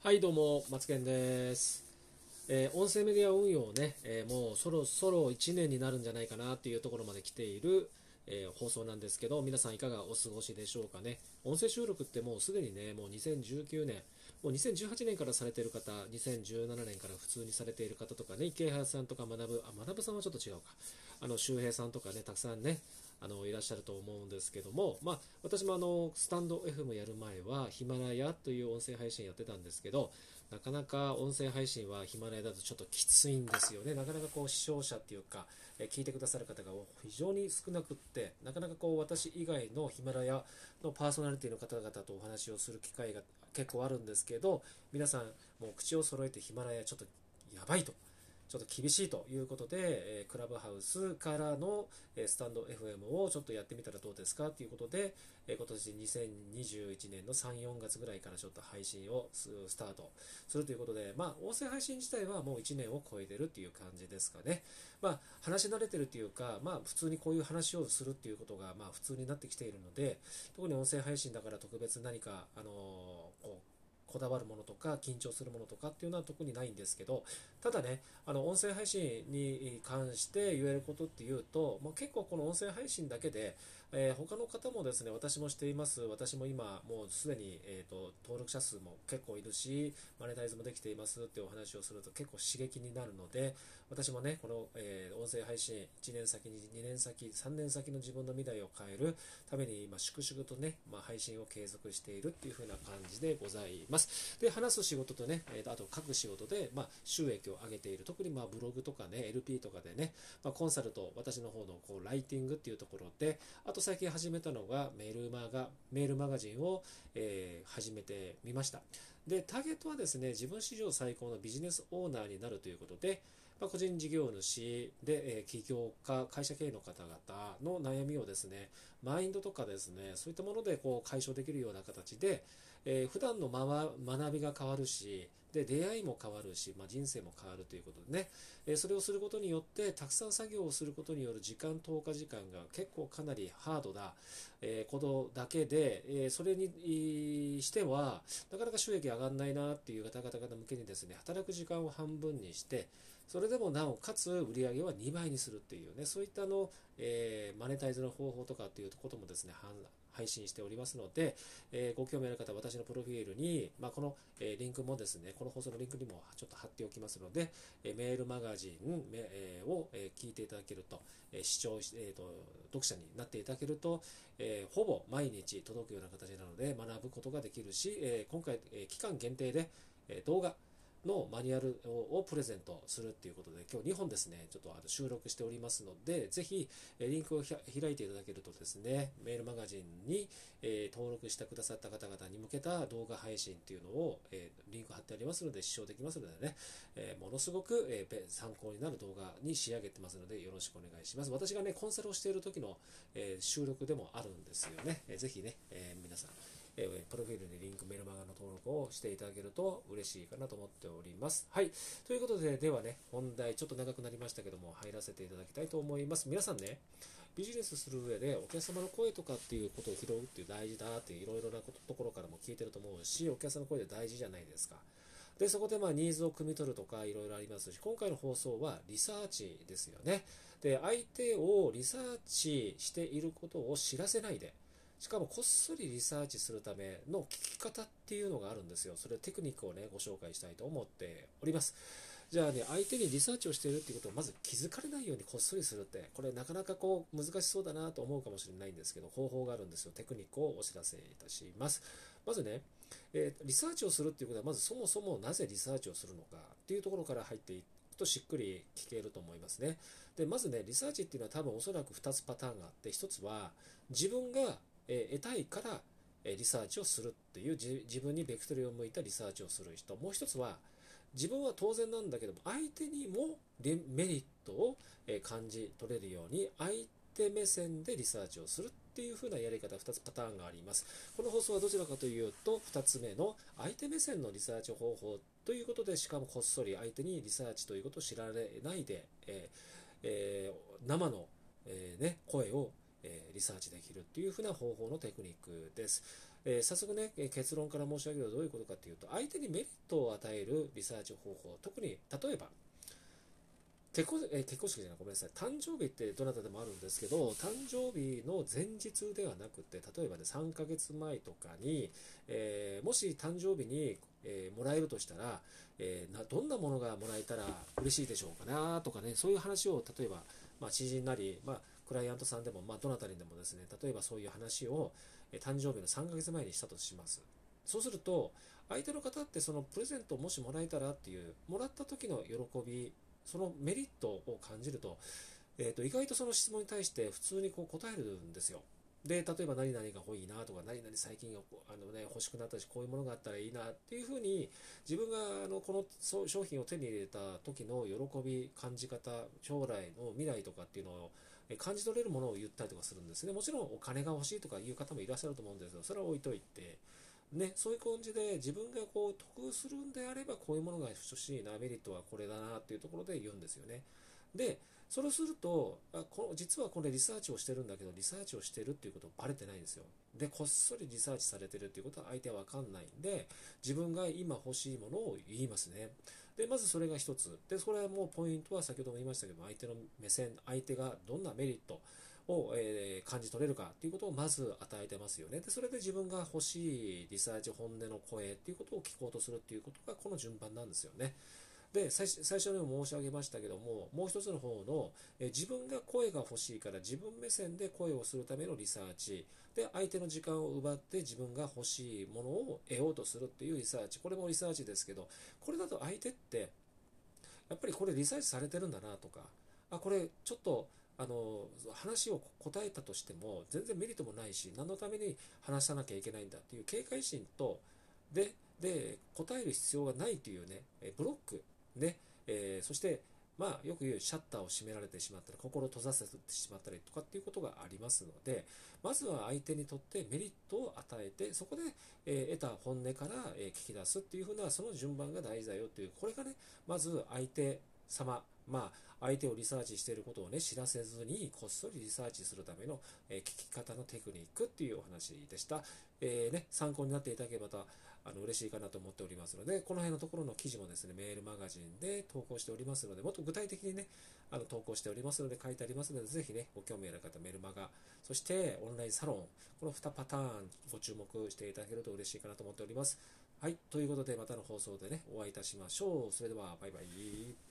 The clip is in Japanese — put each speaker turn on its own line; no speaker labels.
はい、どうも、マツケンです。えー音声メディア運用をね、えーもうそろそろ1年になるんじゃないかなっていうところまで来ている、えー放送なんですけど、皆さんいかがお過ごしでしょうかね。音声収録ってもうすでにね、もう2019年、もう2018年からされている方、2017年から普通にされている方とかね、池原さんとか学ぶ、あ、学ぶさんはちょっと違うか。あの、周平さんとかね、たくさんね、あのいらっしゃると思うんですけども、まあ、私もあのスタンド FM やる前はヒマラヤという音声配信やってたんですけどなかなか音声配信はヒマラヤだとちょっときついんですよね。なかなかこう視聴者っていうか、え聞いてくださる方が非常に少なくってなかなかこう私以外のヒマラヤのパーソナリティの方々とお話をする機会が結構あるんですけど皆さんもう口を揃えてヒマラヤちょっとやばいとちょっと厳しいということで、えクラブハウスからの、えスタンド FM をちょっとやってみたらどうですかということで、え今年2021年の3、4月ぐらいからちょっと配信をスタートするということで、まあ、音声配信自体はもう1年を超えてるっていう感じですかね。まあ、話し慣れてるっていうか、まあ、普通にこういう話をするっていうことが、まあ、普通になってきているので、特に音声配信だから特別何か、あのこ、だわるものとか緊張するものとかっていうのは特にないんですけどただねあの音声配信に関して言えることっていうと、まあ、結構この音声配信だけで、えー他の方もですね私もしています。私も今もうすでに、えー、と登録者数も結構いるしマネタイズもできていますってお話をすると結構刺激になるので私もねこの、えー音声配信1年先に2年先3年先の自分の未来を変えるために今粛々とね、まあ、配信を継続しているっていう風な感じでございます。で話す仕事とね、えーとあと書く仕事で、まあ、収益を上げている。特にまあブログとかね LP とかでね、まあ、コンサルと私の方のこうライティングっていうところであと最近始めたのがメールマガメールマガジンを、えー始めてみました。でターゲットはですね自分史上最高のビジネスオーナーになるということで、まあ、個人事業主で、えー起業家会社経営の方々の悩みをですねマインドとかですねそういったものでこう解消できるような形で、えー普段のまま学びが変わるしで出会いも変わるし、まあ、人生も変わるということでね、えーそれをすることによってたくさん作業をすることによる時間投下時間が結構かなりハードな、えーことだけで、えーそれにしてはなかなか収益上がらないなっていう方々向けにですね働く時間を半分にしてそれでもなおかつ売り上げは2倍にするっていうねそういったあの、えーマネタイズの方法とかっていうこともですね配信しておりますので、えーご興味ある方は私のプロフィールに、まあ、この、えーリンクもですねこの放送のリンクにもちょっと貼っておきますので、えーメールマガジン、えを、え聞いていただけると、え視聴、えーと読者になっていただけると、えほぼ毎日届くような形なので学ぶことができるし、え今回、え期間限定で、え動画のマニュアルをプレゼントするっていうことで今日2本ですねちょっとあの収録しておりますのでぜひえリンクを開いていただけるとですねメールマガジンに、えー登録してくださった方々に向けた動画配信っていうのを、えーリンク貼ってありますので視聴できますのでね、えーものすごく、え参考になる動画に仕上げてますのでよろしくお願いします。私がねコンサルをしている時の、え収録でもあるんですよね、えーぜひね、え皆さんえープロフィールにリンクメルマガの登録をしていただけると嬉しいかなと思っております。はい。ということで、ではね、本題、ちょっと長くなりましたけども、入らせていただきたいと思います。皆さんね、ビジネスする上で、お客様の声とかっていうことを拾うっていう大事だっていういろいろなことところからも聞いてると思うし、お客様の声で大事じゃないですか。で、そこでまあニーズを汲み取るとかいろいろありますし、今回の放送はリサーチですよね。で、相手をリサーチしていることを知らせないで、しかもこっそりリサーチするための聞き方っていうのがあるんですよ。それテクニックをね、ご紹介したいと思っております。じゃあね、相手にリサーチをしているっていうことをまず気づかれないようにこっそりするって、これなかなかこう難しそうだなと思うかもしれないんですけど、方法があるんですよ。テクニックをお知らせいたします。まずね、えーリサーチをするっていうことは、まずそもそもなぜリサーチをするのかっていうところから入っていくとしっくり聞けると思いますね。で、まずね、リサーチっていうのは多分おそらく2つパターンがあって、1つは自分がえ得たいから、えリサーチをするっていう自分にベクトルを向いたリサーチをする人。もう一つは自分は当然なんだけども相手にもメリットを、え感じ取れるように相手目線でリサーチをするっていう風なやり方2つパターンがあります。この放送はどちらかというと2つ目の相手目線のリサーチ方法ということでしかもこっそり相手にリサーチということを知られないで、えーえー生の、えーね、声をリサーチできるっていう風な方法のテクニックです。えー、早速ね、結論から申し上げるとどういうことかというと、相手にメリットを与えるリサーチ方法、特に例えば、結婚えー、結婚式じゃない、ごめんなさい、誕生日ってどなたでもあるんですけど、誕生日の前日ではなくて、例えばね、3ヶ月前とかに、えー、もし誕生日に、えー、もらえるとしたら、えな、どんなものがもらえたら嬉しいでしょうかなとかね、そういう話を例えば、まあ、知人なり、まあ、クライアントさんでも、まあ、どなたにでもですね、例えばそういう話を、え誕生日の3ヶ月前にしたとします。そうすると、相手の方ってそのプレゼントをもしもらえたらっていう、もらった時の喜びそのメリットを感じると、えー、と意外とその質問に対して普通にこう答えるんですよ。で、例えば何々が多いなとか、何々最近あの、ね、欲しくなったし、こういうものがあったらいいなっていうふうに、自分があのこの商品を手に入れた時の喜び、感じ方、将来の未来とかっていうのを感じ取れるものを言ったりとかするんですね。もちろんお金が欲しいとかいう方もいらっしゃると思うんですけど、それは置いといて、ね、そういう感じで自分がこう得するんであればこういうものが欲しいな、メリットはこれだなっていうところで言うんですよね。で、それをするとあこの、実はこれリサーチをしてるんだけど、リサーチをしてるっていうことバレてないんですよ。で、こっそりリサーチされてるっていうことは相手はわかんないんで、自分が今欲しいものを言いますね。で、まずそれが1つ。で、それはもうポイントは先ほども言いましたけど、相手の目線、相手がどんなメリット、を、えー、感じ取れるかということをまず与えてますよね。で、それで自分が欲しいリサーチ、本音の声っていうことを聞こうとするっていうことがこの順番なんですよね。で最初にも申し上げましたけども、もう一つの方の、え自分が声が欲しいから自分目線で声をするためのリサーチ、で相手の時間を奪って自分が欲しいものを得ようとするっていうリサーチ、これもリサーチですけど、これだと相手って、やっぱりこれリサーチされてるんだなとか、あ、これちょっとあの話を答えたとしても全然メリットもないし何のために話さなきゃいけないんだっていう警戒心とでで答える必要がないというねブロック。ね、えー、そしてまあよく言うシャッターを閉められてしまったり心を閉ざせてしまったりとかっていうことがありますのでまずは相手にとってメリットを与えてそこで、え、得た本音から、え、聞き出すっていうふうなその順番が大事だよっていうこれがねまず相手様まあ相手をリサーチしていることをね、知らせずに、こっそりリサーチするための、えー、聞き方のテクニックっていうお話でした。えー、ね、参考になっていただければと、あの、嬉しいかなと思っておりますので、この辺のところの記事もですね、メールマガジンで投稿しておりますので、もっと具体的にね、あの、投稿しておりますので、書いてありますので、ぜひね、ご興味ある方、メルマガ、そしてオンラインサロン、この2パターンご注目していただけると嬉しいかなと思っております。はい。ということで、またの放送でね、お会いいたしましょう。それでは、バイバイ。